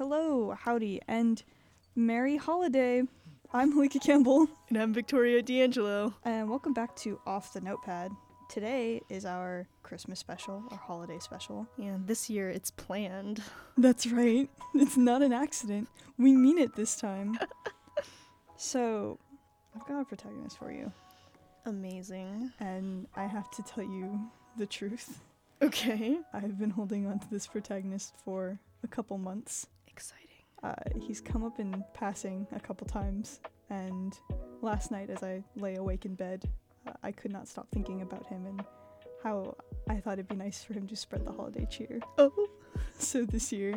Hello, howdy, and merry holiday. I'm Helika Campbell, And I'm Victoria D'Angelo. and welcome back to Off the Notepad. Today is our Christmas special, our holiday special. And this year it's planned. That's right. It's not an accident. We mean it this time. so, I've got a protagonist for you, Amazing. and I have to tell you the truth. Okay. I've been holding on to this protagonist for a couple months. Exciting. Uh, he's come up in passing a couple times, and last night, as I lay awake in bed, uh, I could not stop thinking about him and how I thought it'd be nice for him to spread the holiday cheer. Oh. So this year,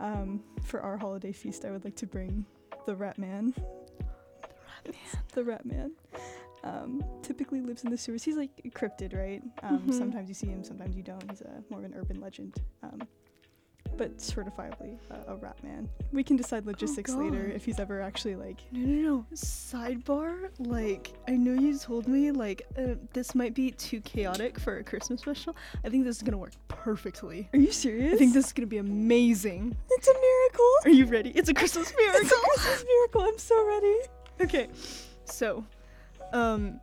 um, for our holiday feast, I would like to bring the Rat Man. the Rat Man. The Rat Um, typically lives in the sewers. He's like cryptid, right? Um, Mhm. Sometimes you see him, sometimes you don't. He's a more of an urban legend. But certifiably a, a rat man. We can decide logistics later if he's ever actually like. No, no, no. Sidebar. Like, I know you told me like uh, this might be too chaotic for a Christmas special. I think this is gonna work perfectly. Are you serious? I think this is gonna be amazing. it's a miracle. Are you ready? It's a Christmas miracle. It's a Christmas miracle. I'm so ready. okay. So, um,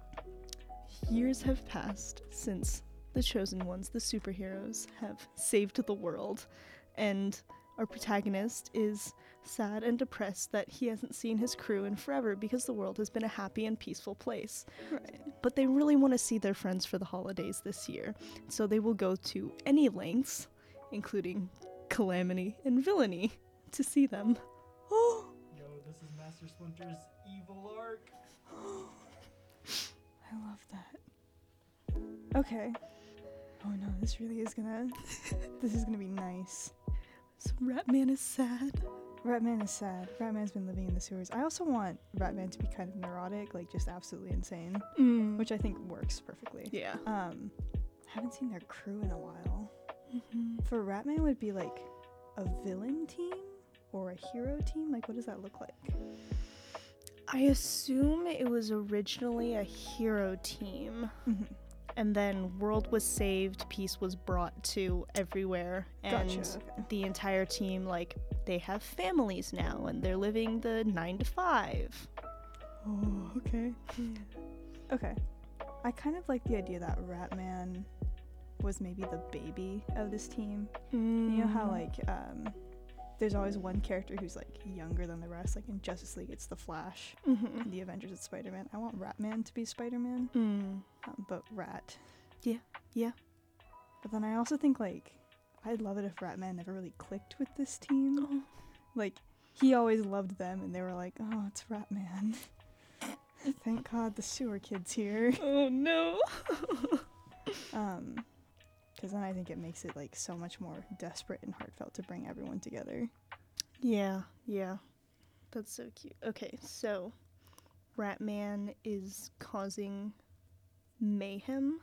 years have passed since the chosen ones, the superheroes, have saved the world, and our protagonist is sad and depressed that he hasn't seen his crew in forever because the world has been a happy and peaceful place. Right. But they really want to see their friends for the holidays this year, so they will go to any lengths, including calamity and villainy, to see them. Oh, Yo, this is Master Splinter's evil arc. I love that. Okay. Oh no, this really is gonna. this is gonna be nice. So Ratman is sad. Ratman is sad. Ratman's been living in the sewers. I also want Ratman to be kind of neurotic, like just absolutely insane, Mm. which I think works perfectly. yeah. Um, haven't seen their crew in a while. Mm-hmm. For Ratman would be like a villain team or a hero team. Like, what does that look like? I assume it was originally a hero team, Mhm. And then world was saved, peace was brought to everywhere, and Gotcha. Okay. the entire team, like, they have families now, and they're living the nine to five. Oh, okay. Okay. I kind of like the idea that Ratman was maybe the baby of this team. You know how like um there's always one character who's like younger than the rest. Like in Justice League, it's the Flash. Mm-hmm. In the Avengers, it's Spider Man. I want Ratman to be Spider Man, Mm. um, but Rat. Yeah, yeah. But then I also think like I'd love it if Ratman never really clicked with this team. Oh. Like he always loved them, and they were like, "Oh, it's Ratman." Thank God the sewer kid's here. oh no. Um, because then I think it makes it like so much more desperate and heartfelt to bring everyone together. Yeah, yeah. That's so cute. Okay, so Ratman is causing mayhem.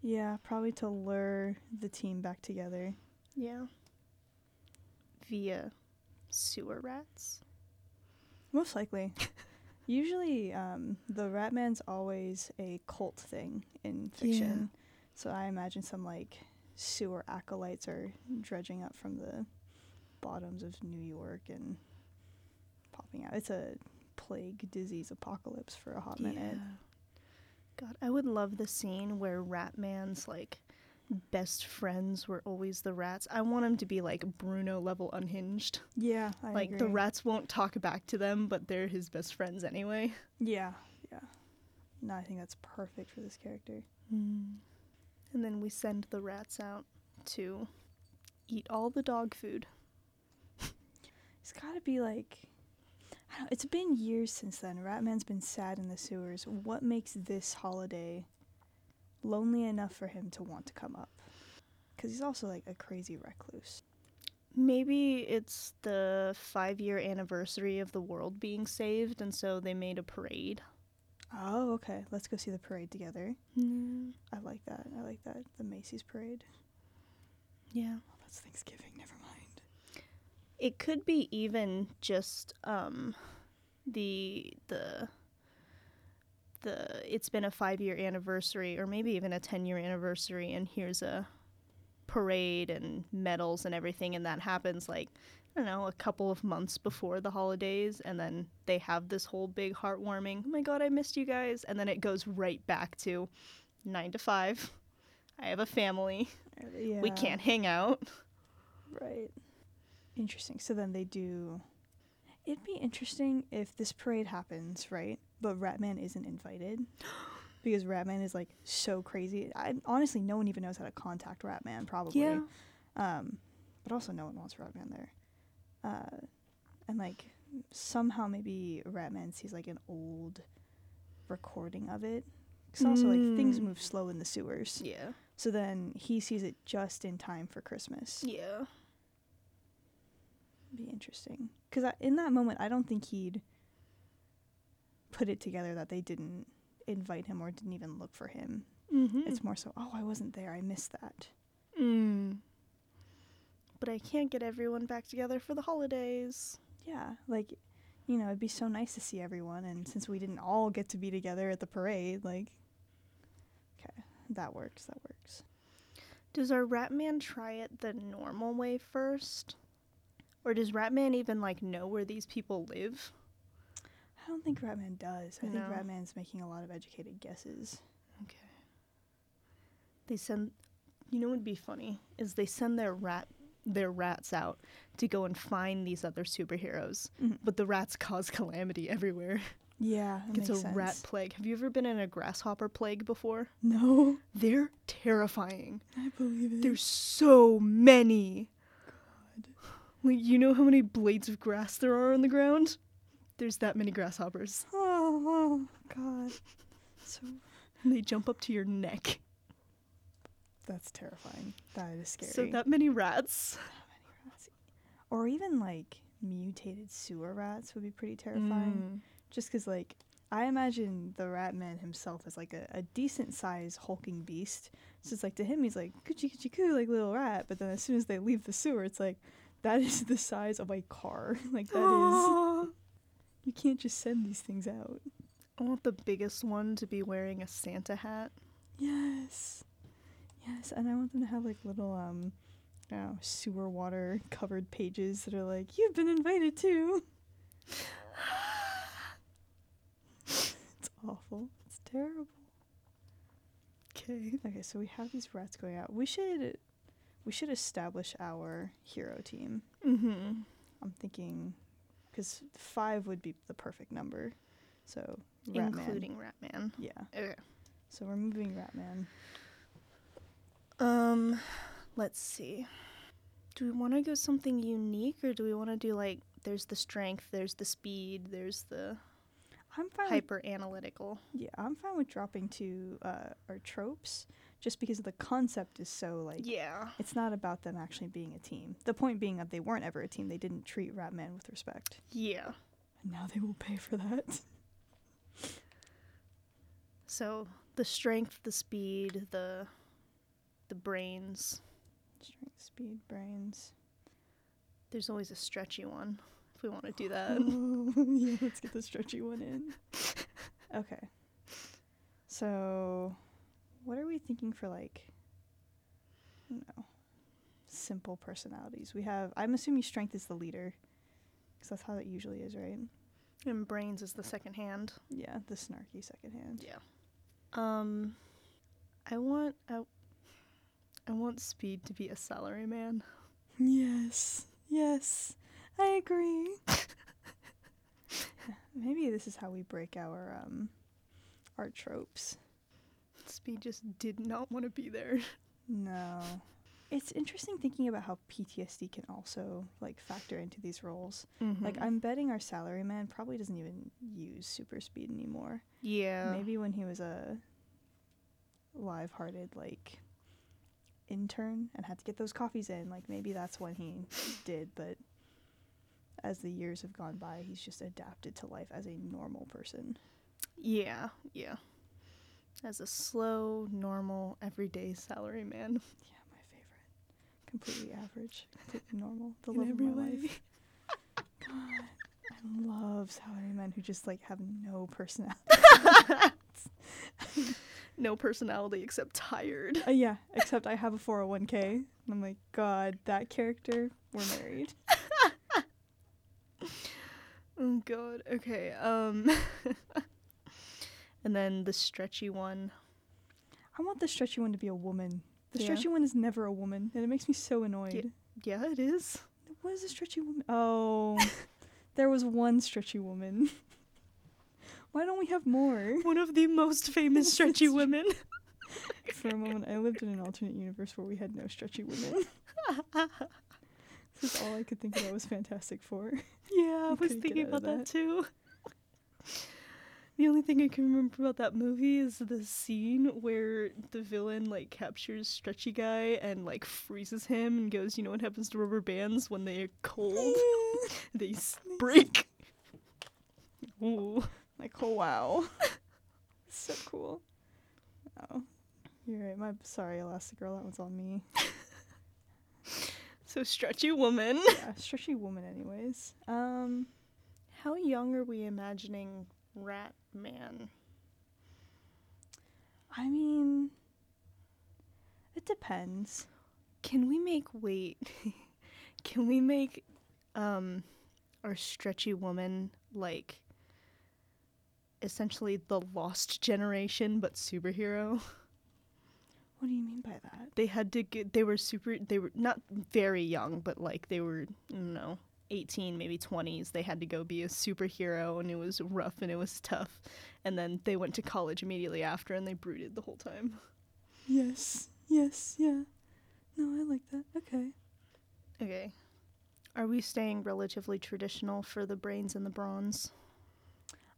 Yeah, probably to lure the team back together. Yeah. Via sewer rats. Most likely. Usually, um, the Ratman's always a cult thing in fiction. So I imagine some like sewer acolytes are dredging up from the bottoms of New York and popping out. It's a plague disease apocalypse for a hot minute. God, I would love the scene where Ratman's like best friends were always the rats. I want him to be like Bruno level unhinged. Yeah, I like the rats won't talk back to them, but they're his best friends anyway. Yeah, yeah. No, I think that's perfect for this character. Hmm. And then we send the rats out to eat all the dog food. It's got to be like. I don't, it's been years since then. Ratman's been sad in the sewers. What makes this holiday lonely enough for him to want to come up? Because he's also like a crazy recluse. Maybe it's the five year anniversary of the world being saved, and so they made a parade. Oh, okay. Let's go see the parade together. Mm, I like that. I like that. The Macy's parade. yeah. Oh, that's Thanksgiving. Never mind. It could be even just um the the the it's been a 5 year anniversary or maybe even a 10 year anniversary and here's a parade and medals and everything, and that happens like don't know a couple of months before the holidays, and then they have this whole big heartwarming. Oh my god, I missed you guys, and then it goes right back to nine to five. I have a family. Yeah. We can't hang out. Right. Interesting. So then they do. It'd be interesting if this parade happens, right? But Ratman isn't invited. Because Ratman is like so crazy. I honestly no one even knows how to contact Ratman, probably. Yeah. Um, but also no one wants Ratman there. Uh, and like somehow maybe Ratman sees like an old recording of it. Because also like things Mm. move slow in the sewers. Yeah. So then he sees it just in time for Christmas. Yeah. Be interesting. Because in that moment, I don't think he'd put it together that they didn't invite him or didn't even look for him. Mm-hmm. It's more so, oh, I wasn't there. I missed that. Mm. But I can't get everyone back together for the holidays. Yeah. Like, you know, it'd be so nice to see everyone. And since we didn't all get to be together at the parade, like, okay, that works. That works. Does our Ratman try it the normal way first? Or does Ratman even like know where these people live? I don't think Ratman does. I think No. Ratman's making a lot of educated guesses. Okay. They send you know what would be funny is they send their rat their rats out to go and find these other superheroes. Mhm. But the rats cause calamity everywhere. Yeah, that It's a makes rat plague. Have you ever been in a grasshopper plague before? No, They're terrifying. I believe it. There's so many. God. Like you know how many blades of grass there are on the ground? There's that many grasshoppers. Oh, oh God. So And they jump up to your neck. That's terrifying. That is scary. So that many rats. or even like mutated sewer rats would be pretty terrifying. Mm. Just because, like, I imagine the rat man himself as like a, a decent sized hulking beast. So it's like to him, he's like coochie coochie coo, like little rat. But then as soon as they leave the sewer, it's like that is the size of a car. like that is. You can't just send these things out. I want the biggest one to be wearing a Santa hat. Yes. Yes, and I want them to have like little um know, sewer water covered pages that are like, You've been invited to." it's awful. It's terrible. Okay. Okay, so we have these rats going out. We should we should establish our hero team. Mm-hmm. I'm thinking because five would be the perfect number. So Ratman. Including Ratman. Yeah. Okay. So we're moving Ratman. Um, let's see. Do we want to go something unique, or do we want to do like there's the strength, there's the speed, there's the I'm fine hyper analytical? Yeah, I'm fine with dropping to uh, our tropes, just because the concept is so like Yeah. it's not about them actually being a team. The point being that they weren't ever a team. They didn't treat Ratman with respect, Yeah. and now they will pay for that. So the strength, the speed, the the brains. Strength, speed, brains. There's always a stretchy one if we want to do that. Yeah, let's get the stretchy one in. Okay. So, what are we thinking for like? I don't know. Simple personalities. We have. I'm assuming strength is the leader, because that's how it usually is, right? and brains is the second hand. Yeah, the snarky second hand. Yeah. Um, I want I, I want Speed to be a salary man. Yes. Yes. I agree. Maybe this is how we break our um our tropes. Speed just did not want to be there. No. It's interesting thinking about how PTSD can also like factor into these roles. Like Mm-hmm. I'm betting our salaryman probably doesn't even use super speed anymore. yeah. Maybe when he was a live-hearted like intern and had to get those coffees in, like maybe that's when he did, but as the years have gone by, he's just adapted to life as a normal person. Yeah. Yeah. As a slow, normal, everyday salary man. Yeah, my favorite. Completely average, completely normal. The In love of my way. life. God, I love salarymen who just like have no personality. no personality except tired. Uh, yeah, except I have a 401k. And I'm like, God, that character, we're married. Oh god. Okay. Um And then the stretchy one. I want the stretchy one to be a woman. The Yeah. stretchy one is never a woman, and it makes me so annoyed. Yeah, it is. What is a stretchy woman? Oh, there was one stretchy woman. Why don't we have more? One of the most famous stretchy women. For a moment, I lived in an alternate universe where we had no stretchy women. this is all I could think about was Fantastic Four. Yeah, I was thinking about that. that. too. The only thing I can remember about that movie is the scene where the villain like captures Stretchy Guy and like freezes him and goes, "You know what happens to rubber bands when they are cold? they break." Ooh. Like, oh wow, so cool. Oh, you're right. My sorry, Elastigirl. That one's on me. So stretchy woman. Yeah, stretchy woman. Anyways, um, How young are we imagining Rat Man? I mean, it depends. Can we make wait? Can we make um our stretchy woman like essentially the lost generation but superhero? What do you mean by that? They had to get they were super they were not very young but like they were I don't know 18 maybe 20s they had to go be a superhero and it was rough and it was tough and then they went to college immediately after and they brooded the whole time. Yes, yes, yeah. No, I like that. Okay. Okay. Are we staying relatively traditional for the brains and the bronze?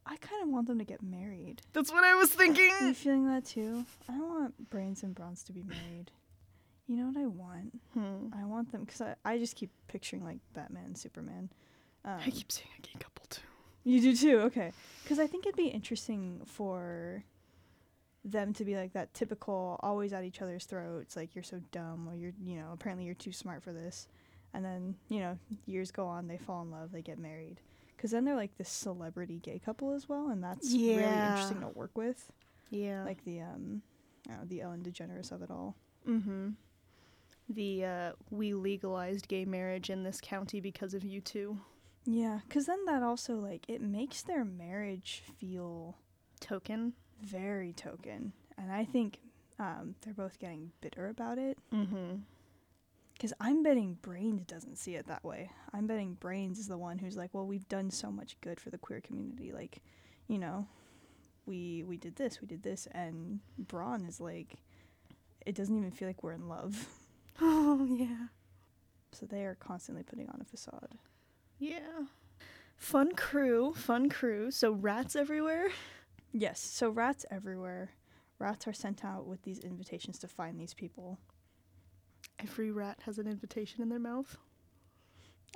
I kind of want them to get married. That's what I was Are you thinking. feeling that too? I want Brains and Bronze to be married. You know what I want? Hmm. I want them because I, I just keep picturing like Batman, and Superman. Um, I keep seeing a gay couple too. you do too, okay? Because I think it'd be interesting for them to be like that typical, always at each other's throats, like you're so dumb, or you're, you know, apparently you're too smart for this, and then you know years go on, they fall in love, they get married. Because then they're like this celebrity gay couple as well, and that's really interesting to work with. Yeah. like the um know, the Ellen DeGeneres of it all. mm-hmm. The uh, we legalized gay marriage in this county because of you two. Yeah, cuz then that also like it makes their marriage feel Token. very token. And I think um they're both getting bitter about it Mm-hmm. Cuz I'm betting Brains doesn't see it that way. I'm betting Brains is the one who's like, "Well, we've done so much good for the queer community. Like, you know, we we did this, we did this." And Brawn is like it doesn't even feel like we're in love. Oh yeah. So they are constantly putting on a facade. Yeah. Fun crew, fun crew. So rats everywhere. Yes, so rats everywhere. Rats are sent out with these invitations to find these people. Every rat has an invitation in their mouth.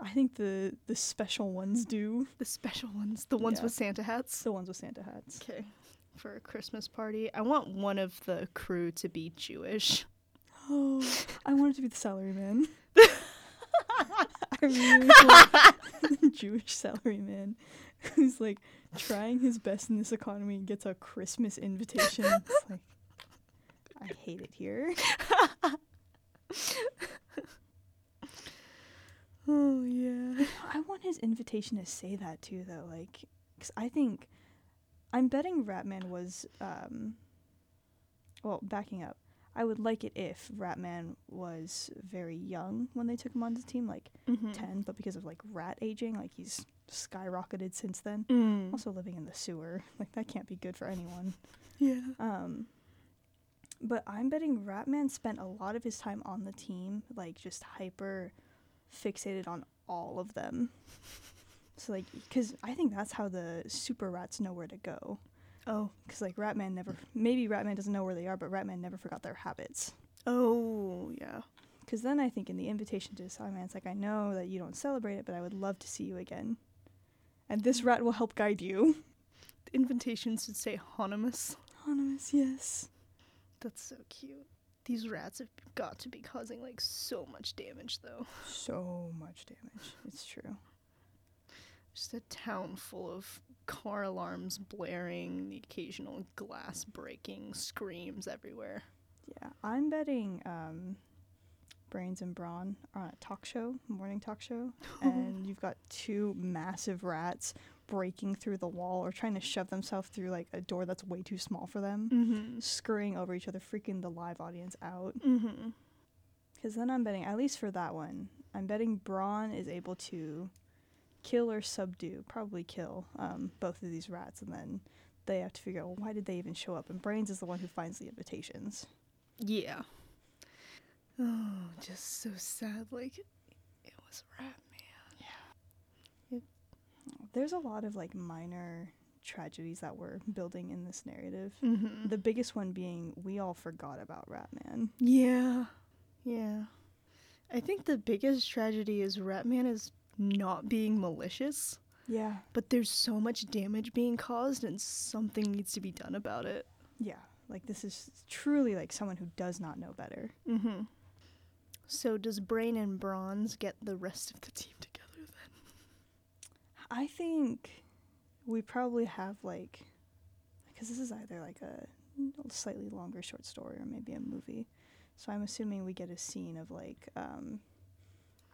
I think the the special ones do. The special ones, the ones Yeah. with Santa hats. The ones with Santa hats. Okay. For a Christmas party, I want one of the crew to be Jewish. Oh, I wanted to be the salaryman. I really want the Jewish salaryman who's like trying his best in this economy and gets a Christmas invitation. It's like, I hate it here. Oh yeah. I want his invitation to say that too, though. Like, because I think I'm betting Ratman was, um, well, backing up. I would like it if Ratman was very young when they took him onto the team, like Mm-hmm. 10, but because of like rat aging, like he's skyrocketed since then. Mm. Also living in the sewer, like that can't be good for anyone. Yeah. Um, but I'm betting Ratman spent a lot of his time on the team, like just hyper fixated on all of them. So like, because I think that's how the super rats know where to go. Oh. Because like Ratman never, maybe Ratman doesn't know where they are, but Ratman never forgot their habits. Oh yeah. Because then I think in the invitation to Salaman, it's like I know that you don't celebrate it, but I would love to see you again. And this rat will help guide you. The invitation should say anonymous. Anonymous, yes. That's so cute. These rats have got to be causing like so much damage though. So much damage. It's true. Just a town full of car alarms blaring, the occasional glass breaking, screams everywhere. Yeah, I'm betting um, Brains and Brawn are on a talk show, morning talk show, and you've got two massive rats breaking through the wall or trying to shove themselves through like a door that's way too small for them, Mm-hmm. scurrying over each other, freaking the live audience out. Mm-hmm. Because then I'm betting, at least for that one, I'm betting Brawn is able to kill or subdue, probably kill um, both of these rats, and then they have to figure out well, why did they even show up. And Brains is the one who finds the invitations. Yeah. Oh, just so sad. Like, it was Rat There's a lot of like minor tragedies that we're building in this narrative. Mm-hmm. The biggest one being we all forgot about Ratman. yeah. Yeah. I think the biggest tragedy is Ratman is not being malicious, Yeah. but there's so much damage being caused and something needs to be done about it. Yeah. Like this is truly like someone who does not know better. Mm-hmm. So does Brain and Bronze get the rest of the team together? I think we probably have like because this is either like a slightly longer short story or maybe a movie. So I'm assuming we get a scene of like um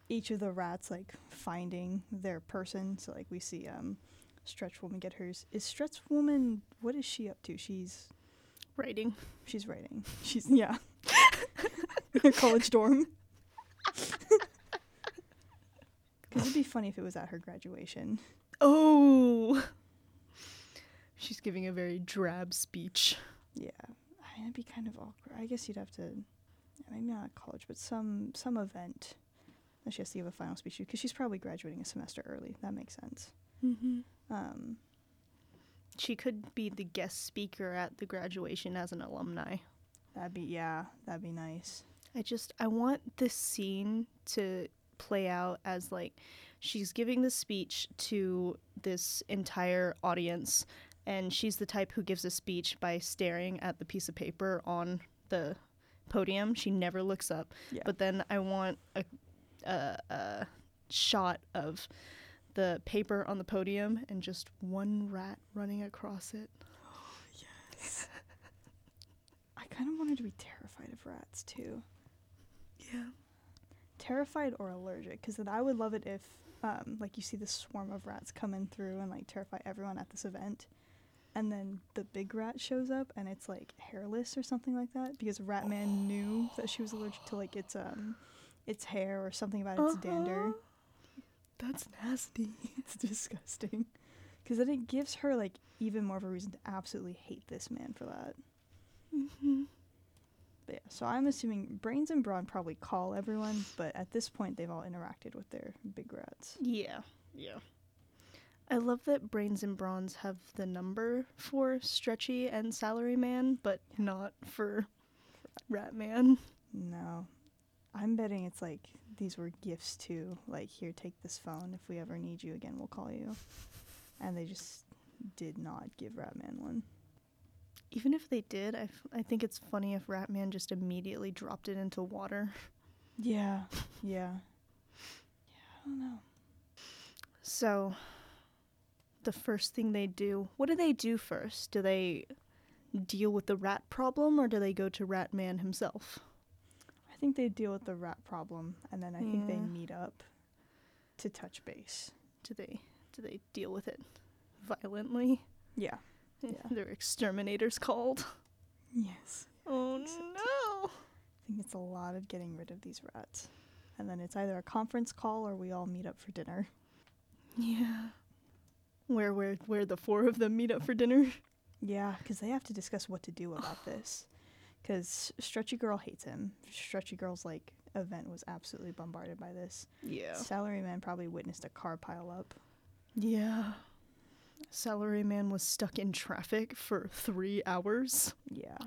each of the rats like finding their person. So like we see um Stretch Woman get hers. Is Stretch Woman what is she up to? She's Writing. she's writing. She's yeah. In her college dorm. Cuz it'd be funny if it was at her graduation. Oh! She's giving a very drab speech. Yeah, I mean, it'd be kind of awkward. I guess you'd have to, maybe not at college, but some some event that she has to give a final speech to, because she's probably graduating a semester early. That makes sense. Mm-hmm. Um, She could be the guest speaker at the graduation as an alumni. that'd be yeah, that'd be nice. I just I want this scene to play out as like she's giving the speech to this entire audience and she's the type who gives a speech by staring at the piece of paper on the podium. She never looks up. Yeah. But then I want a a, a shot of the paper on the podium and just one rat running across it. Oh, yes. I kind of wanted to be terrified of rats too. Yeah. Terrified or allergic, because then I would love it if, um, like you see the swarm of rats coming through and like terrify everyone at this event. And then the big rat shows up and it's like hairless or something like that because Ratman knew that she was allergic to like its um its hair or something about its dander. Uh-huh. That's nasty. It's disgusting. Cuz then it gives her like even more of a reason to absolutely hate this man for that. Mm-hmm. But yeah, so I'm assuming Brains and Brawn probably call everyone, but at this point they've all interacted with their big rats. Yeah, yeah. I love that Brains and Bronze have the number for Stretchy and Salary Man, but not for Rat Man. No. I'm betting it's like these were gifts too. Like, here, take this phone. If we ever need you again, we'll call you. And they just did not give Ratman one. Even if they did, I, f- I think it's funny if Rat Man just immediately dropped it into water. Yeah. Yeah. Yeah, I don't know. So, the first thing they do, what do they do first? Do they deal with the rat problem or do they go to Rat Man himself? I think they deal with the rat problem, and then I think they meet up to touch base. Do they do they deal with it violently? Yeah. Yeah. They're exterminators called. Yes. Oh no. I think it's a lot of getting rid of these rats. And then it's either a conference call or we all meet up for dinner. Yeah. Where where where the four of them meet up for dinner? Yeah, because they have to discuss what to do about this. Because Stretchy Girl hates him. Stretchy Girl's like event was absolutely bombarded by this. Yeah. Salaryman probably witnessed a car pile up. Yeah. Salaryman was stuck in traffic for three hours. Yeah.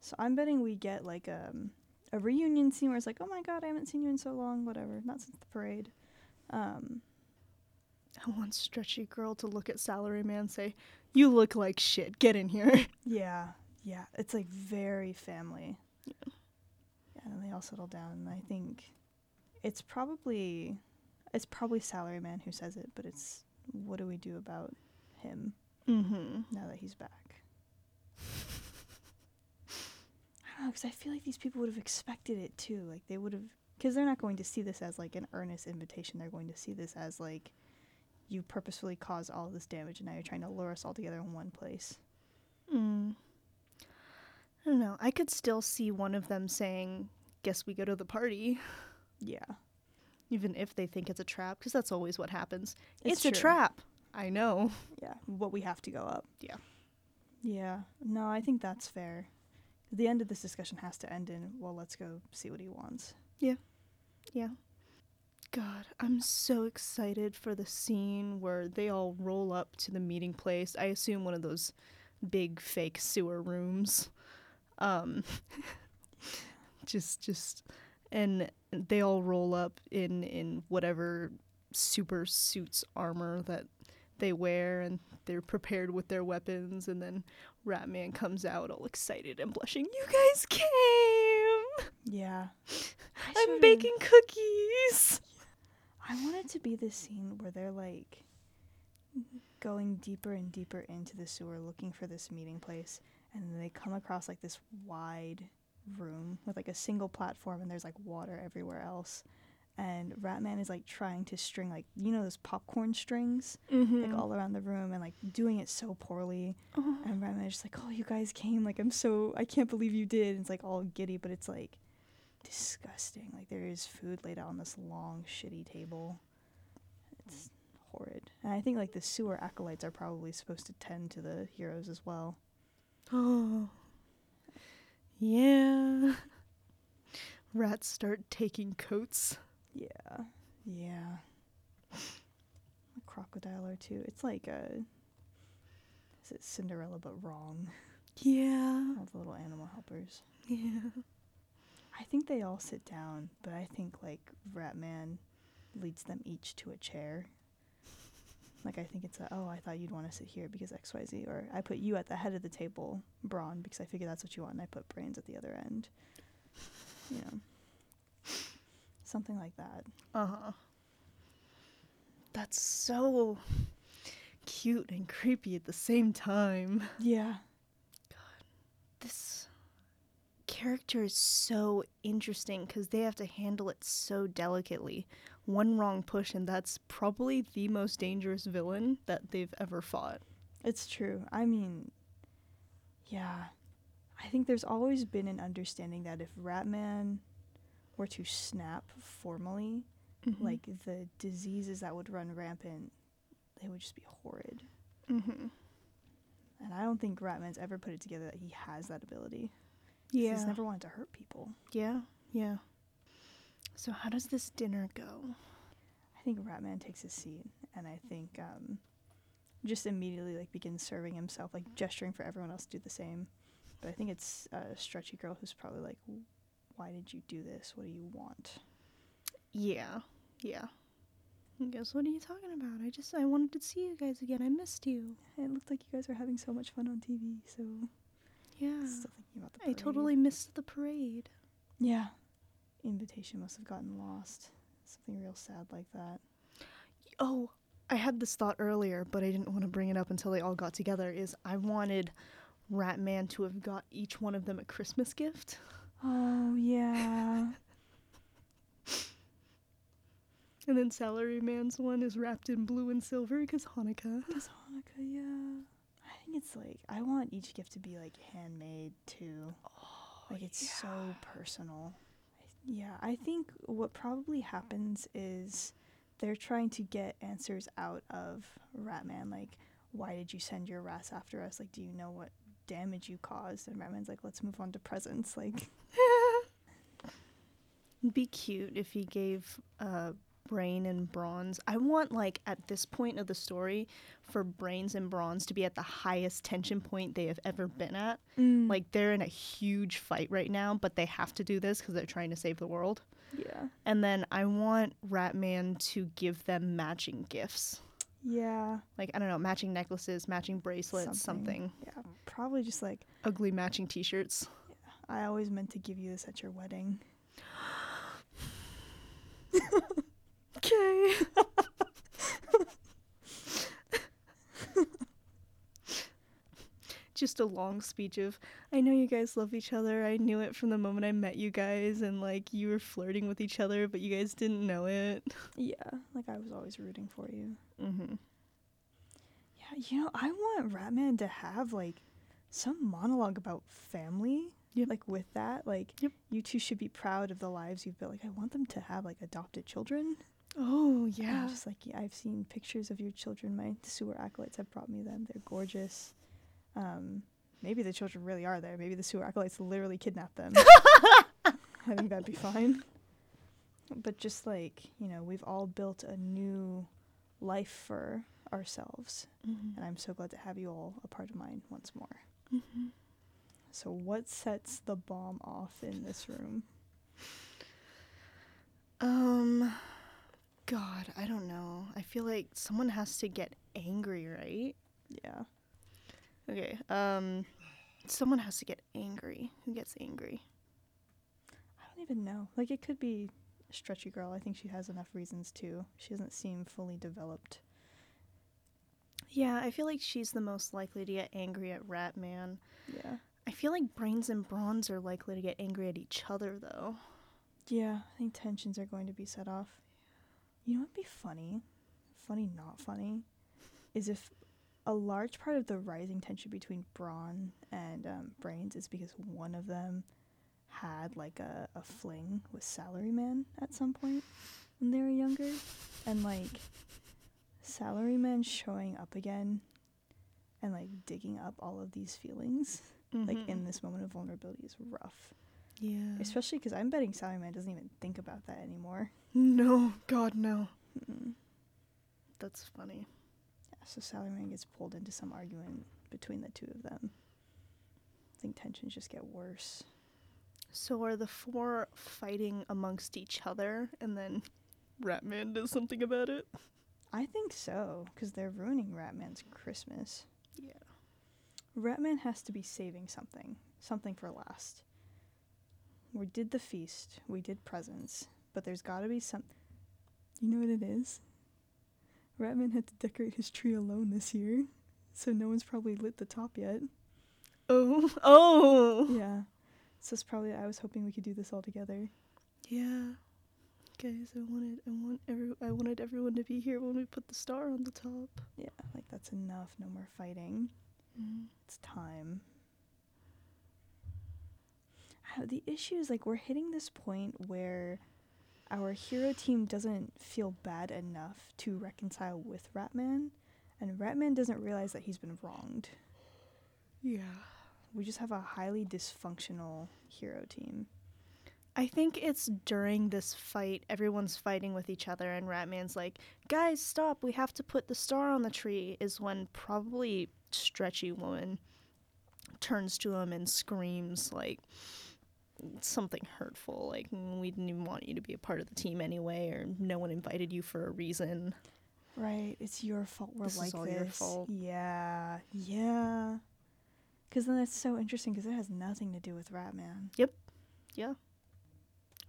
So I'm betting we get like um, a reunion scene where it's like, oh my god, I haven't seen you in so long, whatever, not since the parade. Um, I want Stretchy Girl to look at Salaryman and say, You look like shit. Get in here. yeah, yeah, it's like very family. Yeah. and then they all settle down, and I think it's probably it's probably Salaryman who says it, but it's what do we do about him? Mm-hmm. now that he's back. I don't know, because I feel like these people would have expected it too. Like they would have, because they're not going to see this as like an earnest invitation. They're going to see this as like you purposefully caused all this damage, and now you're trying to lure us all together in one place. Mm. I don't know. I could still see one of them saying, "Guess we go to the party," Yeah, even if they think it's a trap, because that's always what happens. It's It's, a trap. I know. yeah. What we have to go up. Yeah. Yeah. No, I think that's fair. The end of this discussion has to end in well, let's go see what he wants. Yeah. Yeah. God, I'm so excited for the scene where they all roll up to the meeting place. I assume one of those big fake sewer rooms. Um just just and they all roll up in in whatever super suits armor that they wear and they're prepared with their weapons and then Ratman comes out all excited and blushing. You guys came. Yeah. I'm baking cookies. I want it to be this scene where they're like going deeper and deeper into the sewer looking for this meeting place and then they come across like this wide room with like a single platform and there's like water everywhere else and Ratman is like trying to string like you know those popcorn strings Mm-hmm. like all around the room and like doing it so poorly Oh. and Ratman is just like oh you guys came like I'm so I can't believe you did and it's like all giddy but it's like disgusting like there is food laid out on this long shitty table it's horrid and I think like the sewer acolytes are probably supposed to tend to the heroes as well Oh. Yeah. Rats start taking coats. Yeah yeah a crocodile or two it's like a is it Cinderella but wrong Yeah. all the little animal helpers Yeah. I think they all sit down, but I think like Ratman leads them each to a chair. Like I think it's a oh I thought you'd want to sit here because X Y Z or I put you at the head of the table, Brawn, because I figure that's what you want, and I put Brains at the other end. You know, something like that. Uh huh. That's so cute and creepy at the same time. Yeah, God. This character is so interesting because they have to handle it so delicately. One wrong push, and that's probably the most dangerous villain that they've ever fought. it's true. I mean, yeah, I think there's always been an understanding that if Ratman were to snap formally, like the diseases that would run rampant, they would just be horrid. mm-hmm. And I don't think Ratman's ever put it together that he has that ability. yeah, He's never wanted to hurt people. yeah, yeah. So how does this dinner go? I think Ratman takes his seat, and I think um, just immediately like begins serving himself, like gesturing for everyone else to do the same. But I think it's a stretchy girl who's probably like, "Why did you do this? What do you want?" Yeah, yeah. I guess what are you talking about? I just I wanted to see you guys again. I missed you. It looked like you guys were having so much fun on TV, so Yeah, still thinking about the. parade. I totally missed the parade. Yeah. Invitation must have gotten lost. Something real sad like that. Oh, I had this thought earlier, but I didn't want to bring it up until they all got together. Is I wanted Ratman to have got each one of them a Christmas gift. Oh yeah. And then Salaryman's one is wrapped in blue and silver because Hanukkah. It's Hanukkah, yeah. I think it's like I want each gift to be like handmade too. Oh, like it's so personal. Yeah, I think what probably happens is they're trying to get answers out of Ratman. Like, why did you send your rats after us? Like, do you know what damage you caused? And Ratman's like, let's move on to presents. Like, It'd be cute if he gave uh, Brain and Bronze. I want, like, at this point of the story, for Brains and Bronze to be at the highest tension point they have ever been at. Like, they're in a huge fight right now, but they have to do this because they're trying to save the world. yeah, And then I want Ratman to give them matching gifts. yeah, Like, I don't know, matching necklaces, matching bracelets, something. Yeah, probably just like Ugly matching t shirts. I always meant to give you this at your wedding. Okay. just a long speech of I know you guys love each other. I knew it from the moment I met you guys and like you were flirting with each other, but you guys didn't know it. Yeah, like I was always rooting for you. Mhm. Yeah, you know, I want Ratman to have like some monologue about family. Yep. Like with that, like Yep. you two should be proud of the lives you've built. Like I want them to have like adopted children. Oh, yeah. just like yeah, I've seen pictures of your children. My sewer acolytes have brought me them. They're gorgeous. Um, maybe the children really are there. Maybe the sewer acolytes literally kidnapped them. I think that'd be fine. But just like you know, we've all built a new life for ourselves, Mhm. and I'm so glad to have you all a part of mine once more. Mhm. So, what sets the bomb off in this room? Um God, I don't know. I feel like someone has to get angry, right? Yeah. Okay. Um someone has to get angry. Who gets angry? I don't even know. Like, it could be stretchy girl. I think she has enough reasons to. She doesn't seem fully developed. Yeah, I feel like she's the most likely to get angry at Ratman. Yeah. I feel like Brains and Bronze are likely to get angry at each other though. Yeah, I think tensions are going to be set off. You know what'd be funny? Funny, not funny, is if a large part of the rising tension between Brawn and um, Brains is because one of them had like a, a fling with Salaryman at some point when they were younger. And like Salaryman showing up again and like digging up all of these feelings, like in mm-hmm. this moment of vulnerability, is rough. Yeah. Especially because I'm betting Salaryman doesn't even think about that anymore. No, God no. Mm-mm. That's funny. Yeah, so Salaryman gets pulled into some argument between the two of them. I think tensions just get worse. So are the four fighting amongst each other and then Ratman does something about it? I think so, because they're ruining Ratman's Christmas. Yeah. Ratman has to be saving something, something for last. We did the feast, we did presents, but there's got to be some. You know what it is? Ratman had to decorate his tree alone this year, so no one's probably lit the top yet. Oh. Oh. Yeah. So it's probably I was hoping we could do this all together. Yeah. Guys, I wanted I want every I wanted everyone to be here when we put the star on the top. Yeah, like that's enough. No more fighting. Mm. It's time. The issue is like we're hitting this point where our hero team doesn't feel bad enough to reconcile with Ratman, and Ratman doesn't realize that he's been wronged. Yeah. We just have a highly dysfunctional hero team. I think it's during this fight, everyone's fighting with each other, and Ratman's like, guys, stop, we have to put the star on the tree, is when probably Stretchy Woman turns to him and screams, like, something hurtful, like, we didn't even want you to be a part of the team anyway, or no one invited you for a reason. Right, it's your fault we're This is like all this. your fault. Yeah, yeah. Because then it's so interesting because it has nothing to do with Ratman. Yep. Yeah.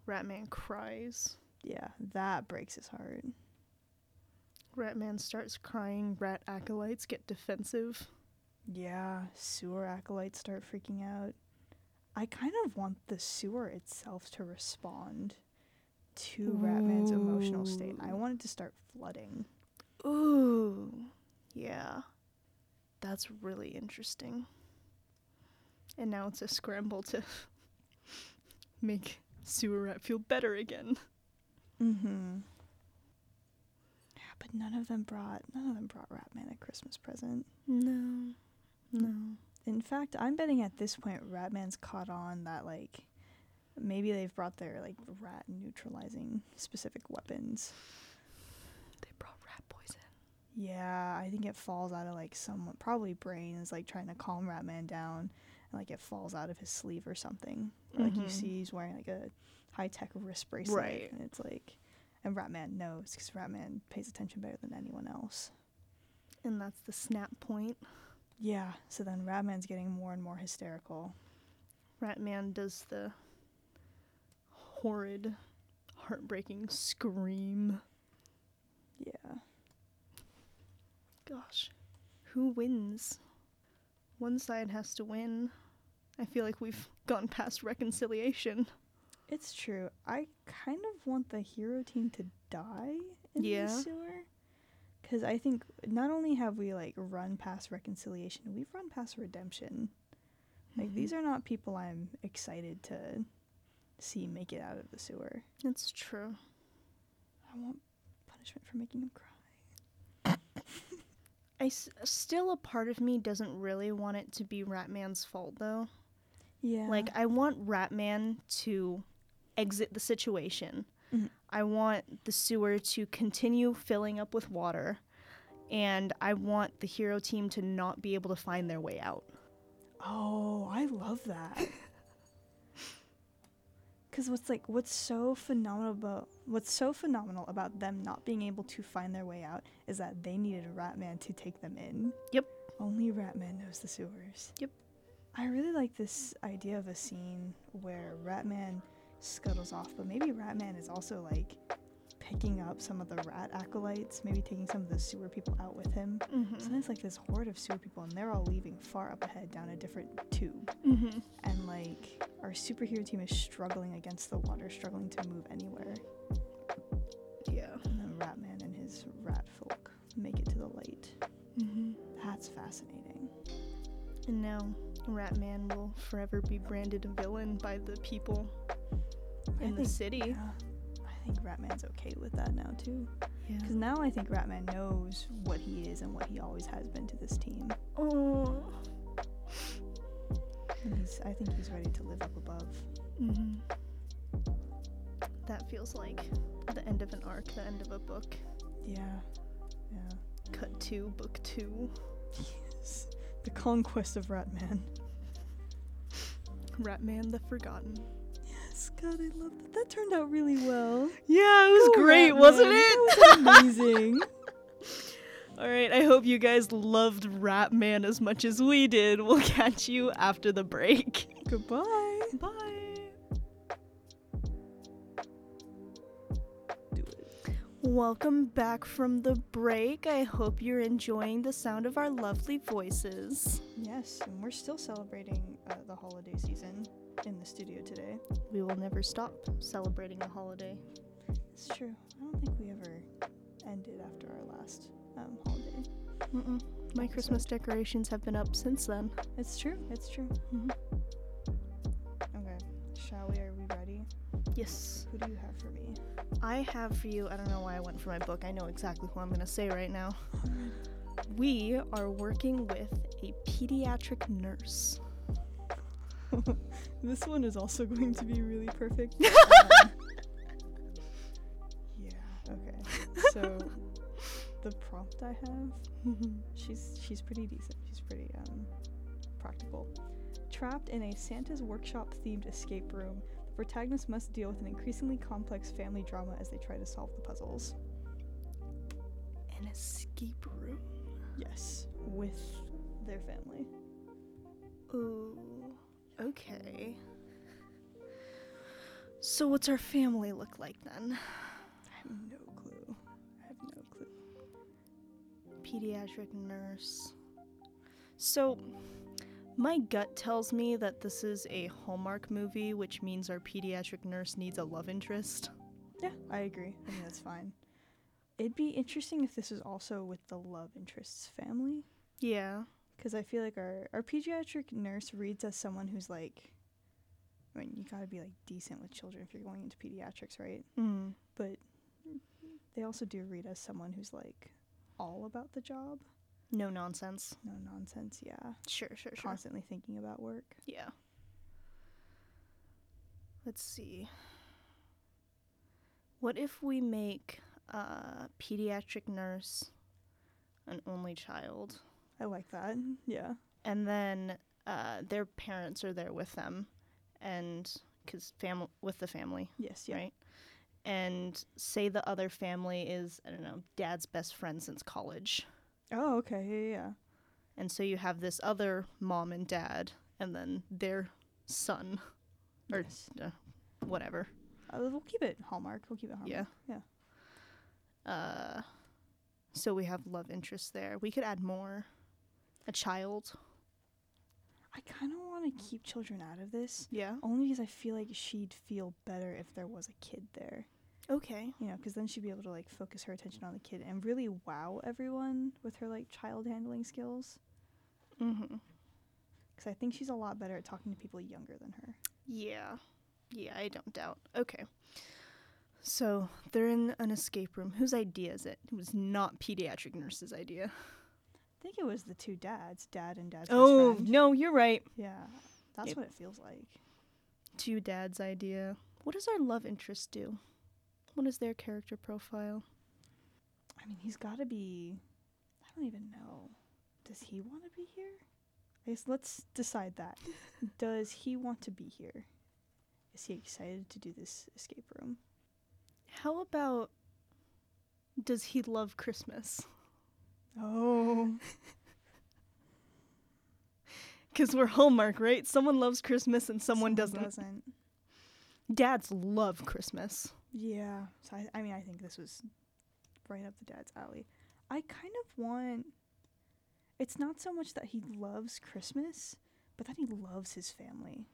Ratman cries. Yeah, that breaks his heart. Ratman starts crying. Rat acolytes get defensive. Yeah, sewer acolytes start freaking out. I kind of want the sewer itself to respond to Ratman's emotional state. I Ooh. want it to start flooding. Ooh. Yeah. That's really interesting. And now it's a scramble to make Sewer Rat feel better again. Mm-hmm. Yeah, but none of them brought none of them brought Ratman a Christmas present. No. No. In fact, I'm betting at this point Ratman's caught on that like maybe they've brought their like rat neutralizing specific weapons. They brought rat poison. Yeah, I think it falls out of like someone probably Brain is like trying to calm Ratman down and like it falls out of his sleeve or something. Or, like you Mhm. see he's wearing like a high tech wrist bracelet Right. and it's like and Ratman knows because Ratman pays attention better than anyone else. And that's the snap point. Yeah, so then Ratman's getting more and more hysterical. Ratman does the horrid, heartbreaking scream. Yeah. Gosh. Who wins? one side has to win. I feel like we've gone past reconciliation. It's true. I kind of want the hero team to die in Yeah. the sewer. Because I think not only have we like run past reconciliation, we've run past redemption. Like Mhm. these are not people I'm excited to see make it out of the sewer. That's true. I want punishment for making them cry. I s- still a part of me doesn't really want it to be Ratman's fault though. Yeah. Like I want Ratman to exit the situation. Mhm. I want the sewer to continue filling up with water and I want the hero team to not be able to find their way out. Oh, I love that. Cause what's like what's so phenomenal about what's so phenomenal about them not being able to find their way out is that they needed a Ratman to take them in. Yep. Only Ratman knows the sewers. Yep. I really like this idea of a scene where Ratman scuttles off, but maybe Ratman is also like picking up some of the rat acolytes, maybe taking some of the sewer people out with him. Mm-hmm. So then it's like this horde of sewer people, and they're all leaving far up ahead down a different tube. Mm-hmm. And like our superhero team is struggling against the water, struggling to move anywhere. Yeah. And then Ratman and his rat folk make it to the light. Mm-hmm. That's fascinating. And now Ratman will forever be branded a villain by the people I in the think- city. Yeah, I think Ratman's okay with that now too. Yeah. Because now I think Ratman knows what he is and what he always has been to this team. Oh. I think he's ready to live up above. Mm-hmm. That feels like the end of an arc, the end of a book. Yeah. Yeah. Cut two, book two. Yes. The conquest of Ratman. Ratman the Forgotten. Yes, God, I love that. That turned out really well. Yeah, it was Go, great, Ratman. wasn't it? That was amazing. All right, I hope you guys loved Ratman as much as we did. We'll catch you after the break. Goodbye. Bye. Welcome back from the break. I hope you're enjoying the sound of our lovely voices. Yes, and we're still celebrating uh, the holiday season in the studio today. We will never stop celebrating the holiday. It's true. I don't think we ever ended after our last um, holiday. Mm-mm. My Christmas decorations have been up since then. It's true. It's true. Mhm. Okay. Shall we? Are we ready? Yes. Who do you have for me? I have for you, I don't know why I went for my book. I know exactly who I'm going to say right now. We are working with a pediatric nurse. this one is also going to be really perfect. Um, yeah. Okay. So the prompt I have She's she's pretty decent. She's pretty um practical. Trapped in a Santa's workshop themed escape room, the protagonist must deal with an increasingly complex family drama as they try to solve the puzzles. An escape room. Yes, with their family. Ooh. Okay. So, what's our family look like then? I have no clue. I have no clue. Pediatric nurse. So, my gut tells me that this is a Hallmark movie, which means our pediatric nurse needs a love interest. Yeah, I agree. I think that's fine. It'd be interesting if this was also with the love interest's family. Yeah. Because I feel like our, our pediatric nurse reads as someone who's like, I mean, you gotta be like decent with children if you're going into pediatrics, right? Mm. But they also do read as someone who's like all about the job. No nonsense. No nonsense, yeah. Sure, sure, sure. Constantly thinking about work. Yeah. Let's see. What if we make a pediatric nurse an only child, I like that. Yeah. and then uh, their parents are there with them, and because family with the family, Yes, yeah. right? And say the other family is I don't know, dad's best friend since college, Oh, okay. Yeah, yeah, and so you have this other mom and dad, and then their son, or Yes. uh, whatever. Uh, we'll keep it Hallmark. We'll keep it Hallmark. Yeah. Yeah. Uh, so we have love interest there. We could add more. A child. I kind of want to keep children out of this, Yeah. only because I feel like she'd feel better if there was a kid there. Okay. You know, because then she'd be able to like focus her attention on the kid and really wow everyone with her like child handling skills. Mm-hmm. Because I think she's a lot better at talking to people younger than her. Yeah. Yeah, I don't doubt. Okay. So they're in an escape room. Whose idea is it? It was not pediatric nurse's idea. I think it was the two dads, dad and dad's Oh no, you're right. Yeah, that's Yep. what it feels like. Two dad's idea. What does our love interest do? What is their character profile? I mean, he's got to be. I don't even know. Does he want to be here? I guess let's decide that. Does he want to be here? Is he excited to do this escape room? How about does he love Christmas? Oh, Because we're Hallmark, right? Someone loves Christmas and someone, doesn't. Doesn't. Dads love Christmas. Yeah. So I, I mean, I think this was right up the dad's alley. I kind of want. It's not so much that he loves Christmas, but that he loves his family.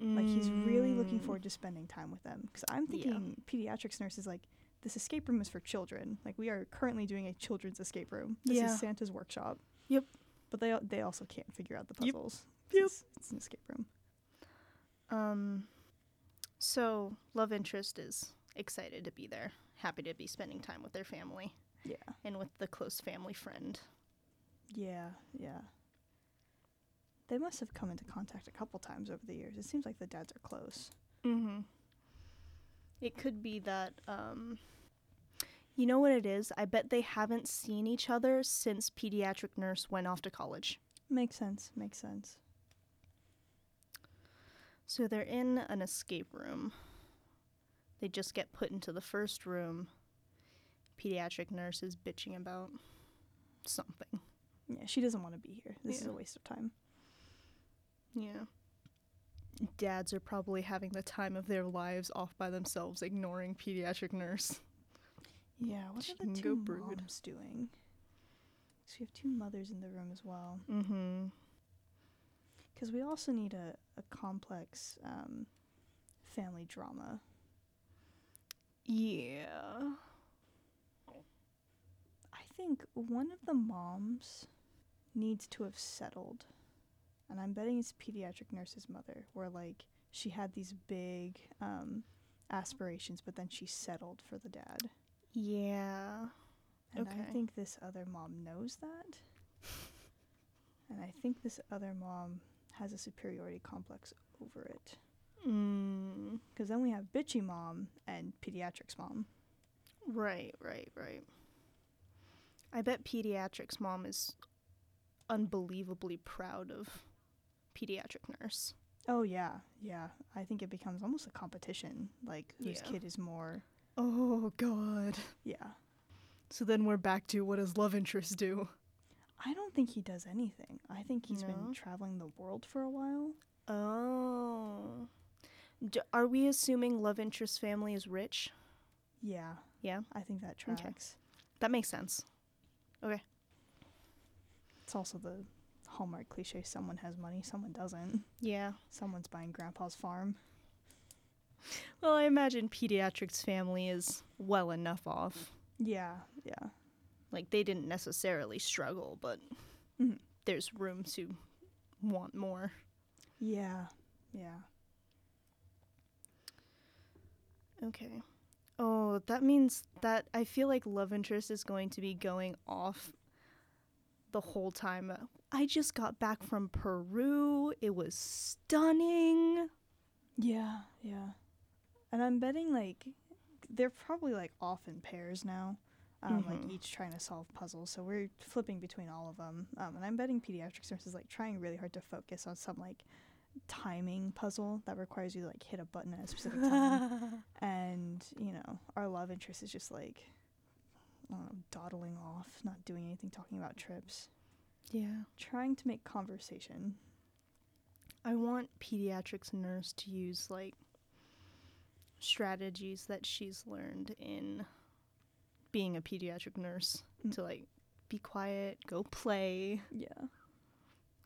Like he's really looking Mm. forward to spending time with them. Because I'm Yeah. thinking pediatrics nurse is like, this escape room is for children. Like we are currently doing a children's escape room. This Yeah. is Santa's workshop. Yep. But they they also can't figure out the Yep. Yep. It's, it's an escape room. Um, so love interest is excited to be there, happy to be spending time with their family Yeah. and with the close family friend. Yeah. Yeah. They must have come into contact a couple times over the years. It seems like the dads are close. Mm-hmm. It could be that, um, you know what it is? I bet they haven't seen each other since pediatric nurse went off to college. Makes sense. Makes sense. So they're in an escape room. They just get put into the first room. Pediatric nurse is bitching about something. Yeah, she doesn't want to be here. This is a waste of time. Yeah. Dads are probably having the time of their lives off by themselves, ignoring pediatric nurse. Yeah, what are the two brood. doing? So we have two mothers in the room as well. Mm-hmm. Because we also need a, a complex um, family drama. Yeah. I think one of the moms needs to have settled. And I'm betting it's pediatric nurse's mother, where like she had these big um, aspirations, but then she settled for the dad. Yeah. And I think this other mom knows that. And I think this other mom has a superiority complex over it. Mm. Because then we have bitchy mom and pediatrics mom. Right, right, right. I bet pediatrics mom is unbelievably proud of pediatric nurse. Oh, yeah, yeah. I think it becomes almost a competition. Like, whose Yeah. kid is more. Oh god. Yeah. So then we're back to what does love interest do? I don't think he does anything. I think he's No? been traveling the world for a while. Oh. D- are we assuming love interest family is rich? Yeah, Yeah, I think that Okay. that makes sense. Okay. It's also the hallmark cliche someone has money, someone doesn't. Yeah. Someone's buying grandpa's farm. Well, I imagine pediatrics family is well enough off. Yeah, yeah. Like they didn't necessarily struggle, but Mhm. there's room to want more. Yeah, yeah. Okay. Oh, that means that I feel like love interest is going to be going off the whole time. I just got back from Peru. It was stunning. Yeah, yeah. And I'm betting like they're probably like off in pairs now. Um, Mhm. like each trying to solve puzzles. So we're flipping between all of them. Um, and I'm betting pediatrics nurse is like trying really hard to focus on some like timing puzzle that requires you to like hit a button at a specific time. and, you know, our love interest is just like I don't know, dawdling off, not doing anything, talking about trips, Yeah. trying to make conversation. I want pediatrics nurse to use like strategies that she's learned in being a pediatric nurse Mm. to like be quiet, go play, Yeah.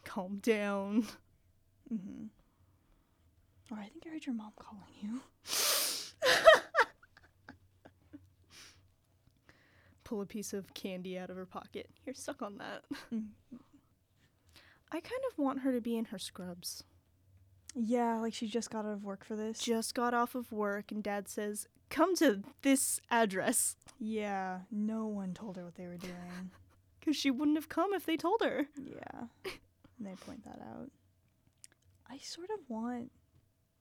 calm down. Mm-hmm. Oh, I think I heard your mom calling you. Pull a piece of candy out of her pocket. Here, suck on that. Mm. I kind of want her to be in her scrubs. Yeah, like she just got out of work for this. Just got off of work, and dad says, Come to this address. yeah, no one told her what they were doing. Because she wouldn't have come if they told her. yeah, and they point that out. I sort of want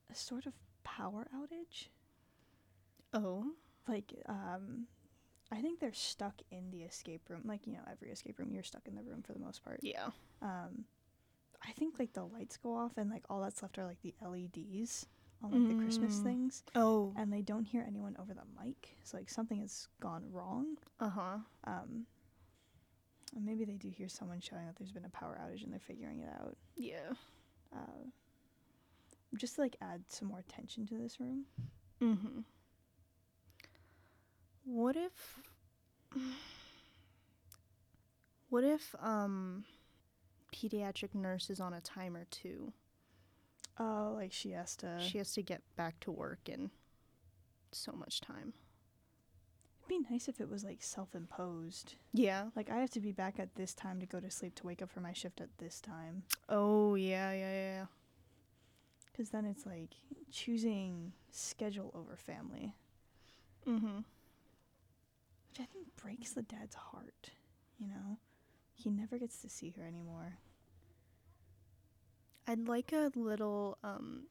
a sort of power outage. Oh. Like, um, I think they're stuck in the escape room. Like, you know, every escape room, you're stuck in the room for the most part. Yeah. Um, I think like the lights go off and like all that's left are like the LEDs on like the Christmas Mm. things, Oh. and they don't hear anyone over the mic. So like something has gone wrong. Uh huh. Um, and maybe they do hear someone shouting that there's been a power outage and they're figuring it out. Yeah. Uh, just to like add some more tension to this room. Mm hmm. What if. What if, um. Pediatric nurse is on a timer too? Oh, like she has to. she has to get back to work in so much time. It'd be nice if it was like self-imposed. Yeah. Like I have to be back at this time to go to sleep to wake up for my shift at this time. Oh, yeah, yeah, yeah. Because then it's like choosing schedule over family, Mm hmm. which I think breaks the dad's heart. You know, he never gets to see her anymore. I'd like a little, um,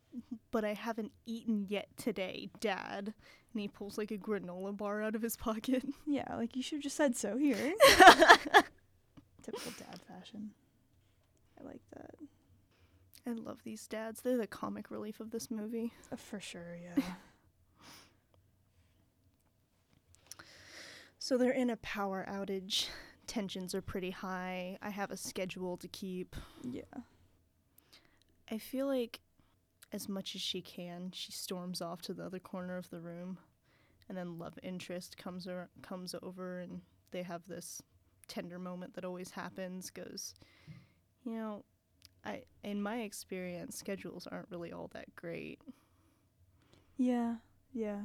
but I haven't eaten yet today, Dad. And he pulls like a granola bar out of his pocket. Yeah, like you should have just said so here. Typical dad fashion. I like that. I love these dads. They're the comic relief of this movie. Uh, for sure, yeah. So they're in a power outage. Tensions are pretty high. I have a schedule to keep. yeah. I feel like as much as she can, she storms off to the other corner of the room. And then love interest comes or comes over and they have this tender moment that always happens goes, you know, I in my experience, schedules aren't really all that great. Yeah, yeah.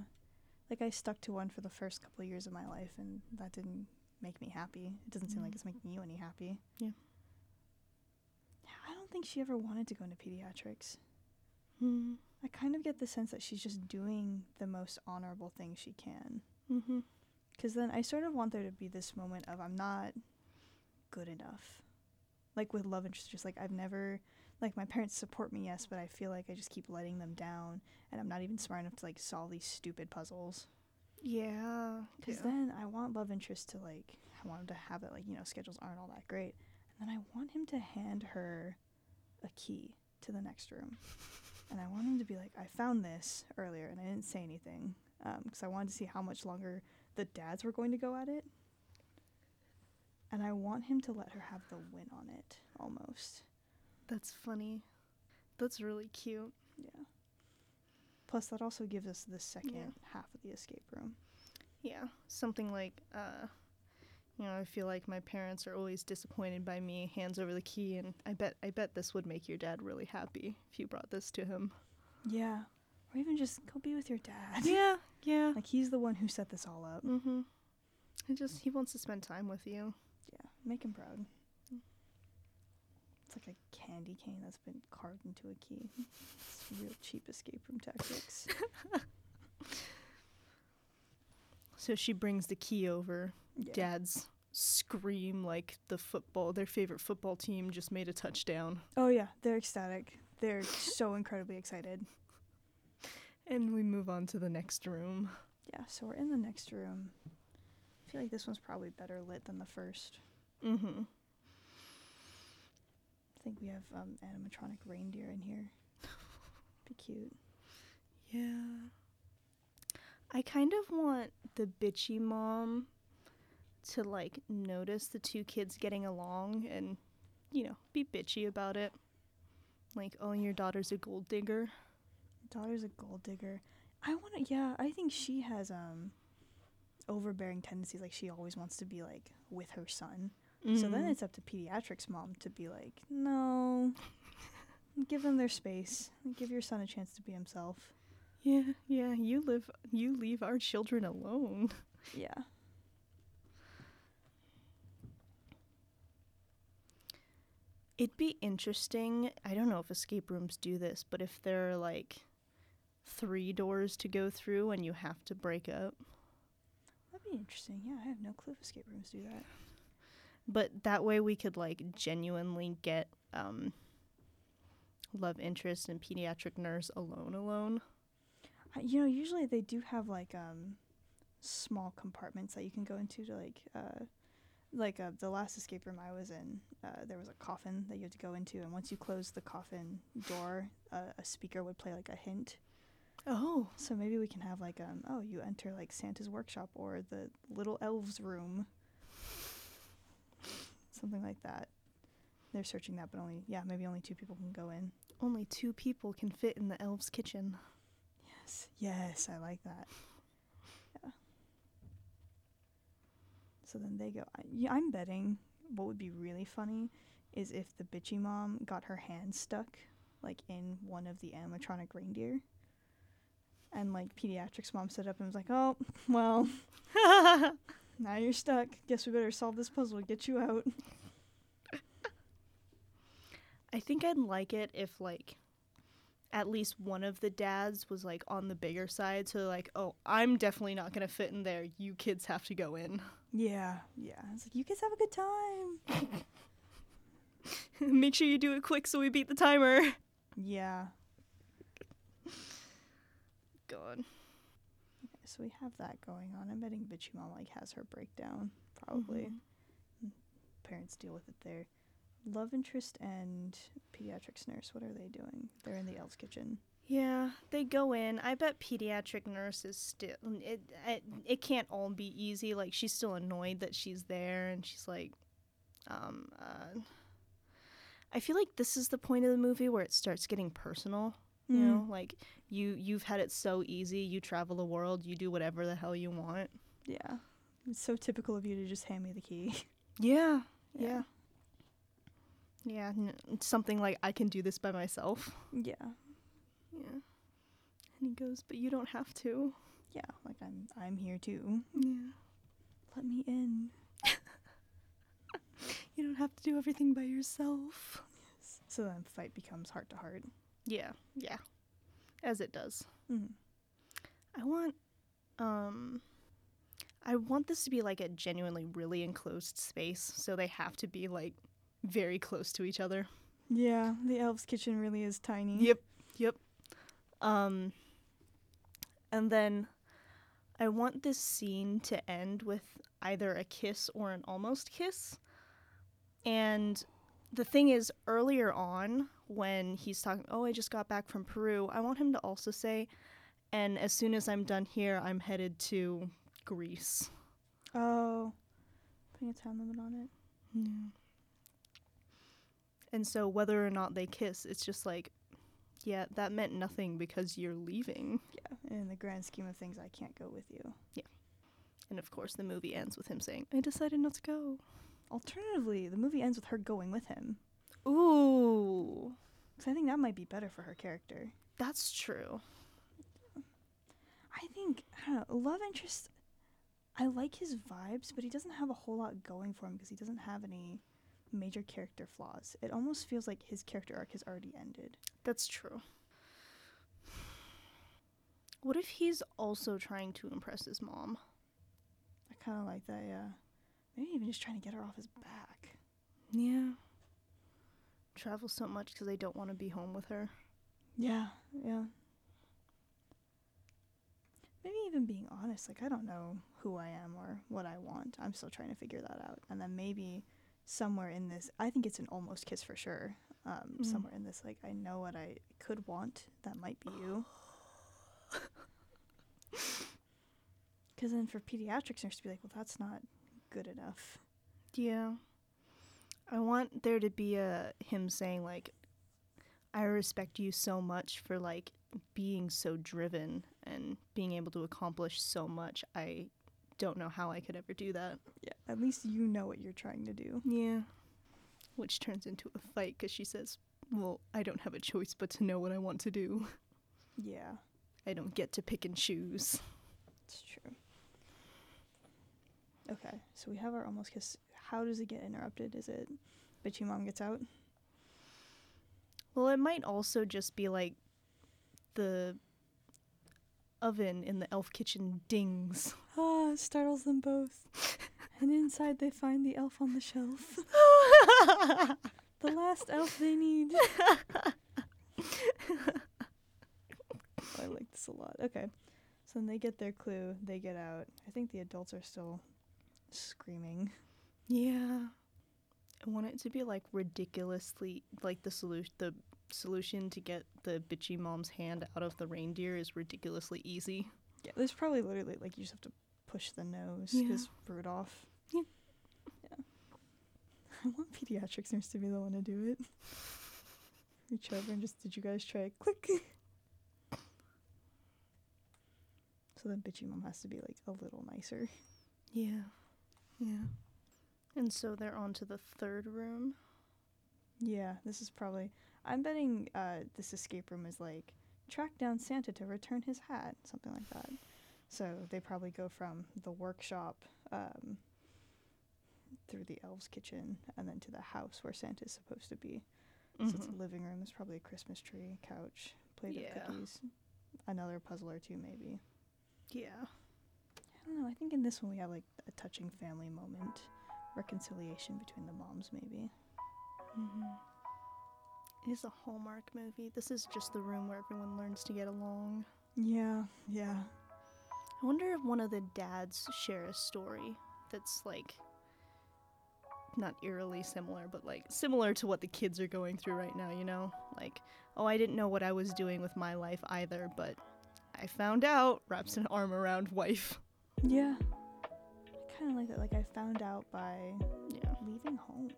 Like I stuck to one for the first couple of years of my life, and that didn't make me happy. It doesn't seem like Mm. it's making you any happy. Yeah. Yeah, I don't think she ever wanted to go into pediatrics. Mm. I kind of get the sense that she's just doing the most honorable thing she can. Mm-hmm. Because then I sort of want there to be this moment of I'm not good enough. Like with love interest, just like I've never, like my parents support me, yes, but I feel like I just keep letting them down, and I'm not even smart enough to like solve these stupid puzzles. Yeah. Because yeah. then I want love interest to like, I want him to have that like you know schedules aren't all that great, and then I want him to hand her a key to the next room, and I want him to be like, I found this earlier, and I didn't say anything, because I wanted to see how much longer the dads were going to go at it, and I want him to let her have the win on it almost. That's funny. That's really cute. Yeah. Plus, that also gives us the second Yeah. half of the escape room. Yeah, something like, uh, you know, I feel like my parents are always disappointed by me. Hands over the key, and I bet, I bet this would make your dad really happy if you brought this to him. Yeah. Or even just go be with your dad. Yeah, yeah. Like he's the one who set this all up. Mm-hmm. He just he wants to spend time with you. Yeah, make him proud. It's like a candy cane that's been carved into a key. it's real cheap escape room tactics. So she brings the key over. Yeah. Dads scream like the football, their favorite football team just made a touchdown. Oh yeah, they're ecstatic. They're so incredibly excited. And we move on to the next room. Yeah, so we're in the next room. I feel like this one's probably better lit than the first. Mm-hmm. I think we have um, animatronic reindeer in here. Be cute. Yeah. I kind of want the bitchy mom to like notice the two kids getting along and, you know, be bitchy about it. Like, oh, your daughter's a gold digger. Daughter's a gold digger. I want to. Yeah, I think she has um overbearing tendencies. Like she always wants to be like with her son. So then Mm. it's up to pediatrics mom to be like, no, give them their space. Give your son a chance to be himself. Yeah, yeah. You live. You leave our children alone. Yeah. It'd be interesting. I don't know if escape rooms do this, but if there are like three doors to go through and you have to break up, That'd be interesting. Yeah, I have no clue if escape rooms do that. but that way we could like genuinely get um love interest and pediatric nurse alone alone. I, you know, usually they do have like um small compartments that you can go into to like uh like uh, the last escape room I was in, uh, there was a coffin that you had to go into, and once you closed the coffin door, uh, a speaker would play like a hint. Oh, So maybe we can have like um oh you enter like Santa's workshop or the little elves room, something like that. They're searching that, but only yeah maybe only two people can go in. only two people can fit in the elves' kitchen. Yes, yes, I like that. Yeah. So then they go. I, I'm betting what would be really funny is if the bitchy mom got her hand stuck, like in one of the animatronic reindeer, and like pediatrics mom stood up and was like, "Oh, well, now you're stuck. Guess we better solve this puzzle. Get you out." I think I'd like it if like at least one of the dads was like on the bigger side so like oh i'm definitely not going to fit in there you kids have to go in Yeah, yeah. It's like you guys have a good time. make sure you do it quick so we beat the timer Yeah. god So we have that going on. I'm betting bitchy mom like has her breakdown probably. Mhm. parents deal with it there. Love interest and pediatrics nurse, what are they doing? They're in the elves kitchen. yeah they go in i bet pediatric nurse is still it, it it can't all be easy like she's still annoyed that she's there and she's like um uh i feel like this is the point of the movie where it starts getting personal you Mm. know like you you've had it so easy you travel the world you do whatever the hell you want Yeah. It's so typical of you to just hand me the key. yeah Yeah. yeah yeah n- something like i can do this by myself yeah. yeah and he goes but you don't have to Yeah. Like I'm I'm here too. yeah Let me in. you don't have to do everything by yourself Yes. So then fight becomes heart to heart. yeah yeah as it does Mm. i want um i want this to be like a genuinely really enclosed space so they have to be like very close to each other Yeah, the elves kitchen really is tiny. Yep. Yep. Um and then I want this scene to end with either a kiss or an almost kiss. And the thing is earlier on when he's talking, "Oh, I just got back from Peru." I want him to also say, "And as soon as I'm done here, I'm headed to Greece." Oh. Putting a time limit on it. Yeah. And so whether or not they kiss, it's just like yeah, that meant nothing because you're leaving. Yeah. In the grand scheme of things, I can't go with you. Yeah. And of course, the movie ends with him saying, I decided not to go. Alternatively, the movie ends with her going with him. Ooh, Because I think that might be better for her character. that's true. I think I don't know. Love interest. I like his vibes, but he doesn't have a whole lot going for him because he doesn't have any major character flaws. It almost feels like his character arc has already ended. That's true. What if he's also trying to impress his mom? I kind of like that. Yeah, maybe even just trying to get her off his back. Yeah. Travel so much because they don't want to be home with her. Yeah, yeah. Maybe even being honest, like I don't know who I am or what I want. I'm still trying to figure that out. And then maybe somewhere in this, I think it's an almost kiss for sure. Um, Mhm. Somewhere in this, like I know what I could want. That might be you. Because then for pediatrics nurse to be like, well, that's not good enough. Yeah. I want there to be a him saying like I respect you so much for like being so driven and being able to accomplish so much. I don't know how I could ever do that. Yeah, at least you know what you're trying to do. Yeah. Which turns into a fight because she says, Well, I don't have a choice but to know what I want to do. Yeah, I don't get to pick and choose. it's true. Okay, so we have our almost kiss. How does it get interrupted? Is it bitchy mom gets out? Well, it might also just be like the oven in the elf kitchen dings. Oh, Startles them both. and inside they find the elf on the shelf. the last elf they need. Oh, I like this a lot. Okay. So then they get their clue, they get out. I think the adults are still screaming. Yeah. I want it to be like ridiculously like the solution the solution to get the bitchy mom's hand out of the reindeer is ridiculously easy. Yeah, there's probably literally like you just have to push the nose Yeah. because Rudolph. Yeah. Yeah. I want pediatrics nurse to be the one to do it. Reach over and just, did you guys try? Click. so then bitchy mom has to be like a little nicer. Yeah. Yeah. And so they're on to the third room. Yeah, this is probably. I'm betting uh, this escape room is like track down Santa to return his hat, something like that. So they probably go from the workshop um, through the elves' kitchen and then to the house where Santa's supposed to be. So it's a Mhm. living room. There's probably a Christmas tree, couch, plate Yeah. of cookies, another puzzle or two, maybe. Yeah. I don't know. I think in this one we have like a touching family moment, reconciliation between the moms, maybe. Mm-hmm. It is a Hallmark movie. This is just the room where everyone learns to get along. Yeah, yeah. I wonder if one of the dads share a story that's like not eerily similar, but like similar to what the kids are going through right now, you know? Like, oh, I didn't know what I was doing with my life either, but I found out, wraps an arm around wife. Yeah. I kind of like that. Like, I found out by Yeah. leaving home,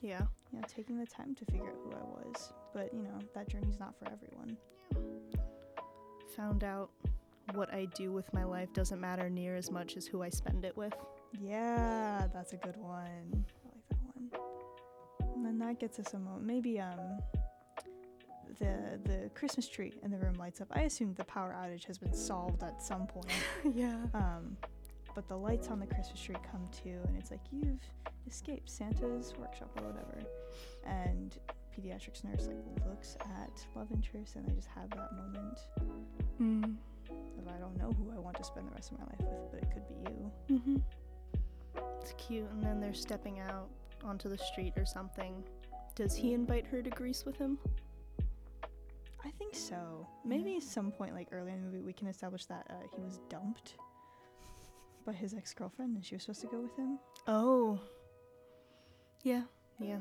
Yeah. you know, taking the time to figure out who I was. But, you know, that journey's not for everyone. Yeah. Found out what I do with my life doesn't matter near as much as who I spend it with. Yeah, that's a good one. I like that one. And then that gets us a moment. Maybe, um, the the Christmas tree in the room lights up. I assume the power outage has been solved at some point. yeah. Um, but the lights on the Christmas tree come to, and it's like you've escaped Santa's workshop or whatever. And pediatrics nurse like looks at love interest, and they just have that moment Mm. I don't know who I want to spend the rest of my life with, but it could be you. Mm-hmm. It's cute. And then they're stepping out onto the street or something. Does he invite her to Greece with him? I think so. Maybe some point like early in the movie we can establish that uh, he was dumped by his ex girlfriend, and she was supposed to go with him. Oh. Yeah. Yeah.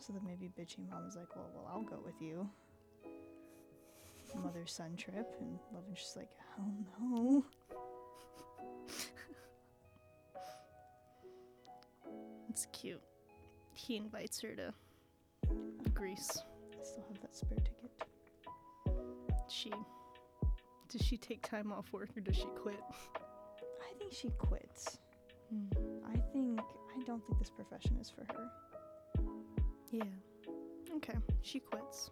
So that maybe bitchy mom is like, well, well, I'll go with you. Mother son trip, and love interest like, hell no. It's cute. He invites her to Greece. I still have that spare ticket. She. Does she take time off work or does she quit? I think she quits. Mm. I think I don't think this profession is for her. Yeah. Okay. She quits.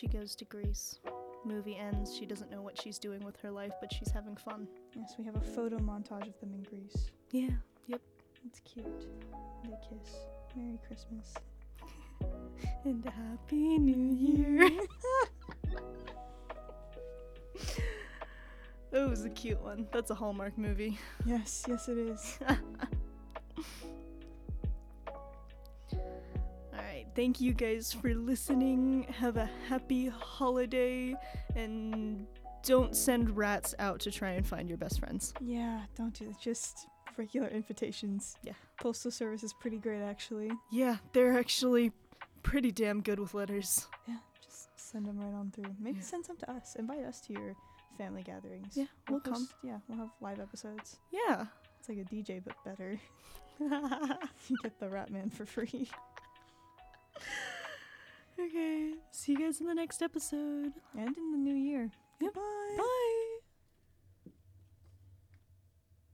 She goes to Greece. Movie ends. She doesn't know what she's doing with her life, but she's having fun. Yes, we have a photo montage of them in Greece. Yeah. Yep. It's cute. They kiss. Merry Christmas. And a happy new year. that was a cute one. That's a Hallmark movie. Yes, yes it is. thank you guys for listening. Have a happy holiday and don't send rats out to try and find your best friends. Yeah, don't do that. Just regular invitations. Yeah. Postal service is pretty great actually. Yeah, they're actually pretty damn good with letters. Yeah, just send them right on through. Maybe Yeah. send some to us. Invite us to your family gatherings. Yeah, we'll come. host- Yeah, we'll have live episodes. Yeah. It's like a DJ but better. you get the Rat Man for free. Okay, see you guys in the next episode. And in the new year. Yep. Bye. Bye.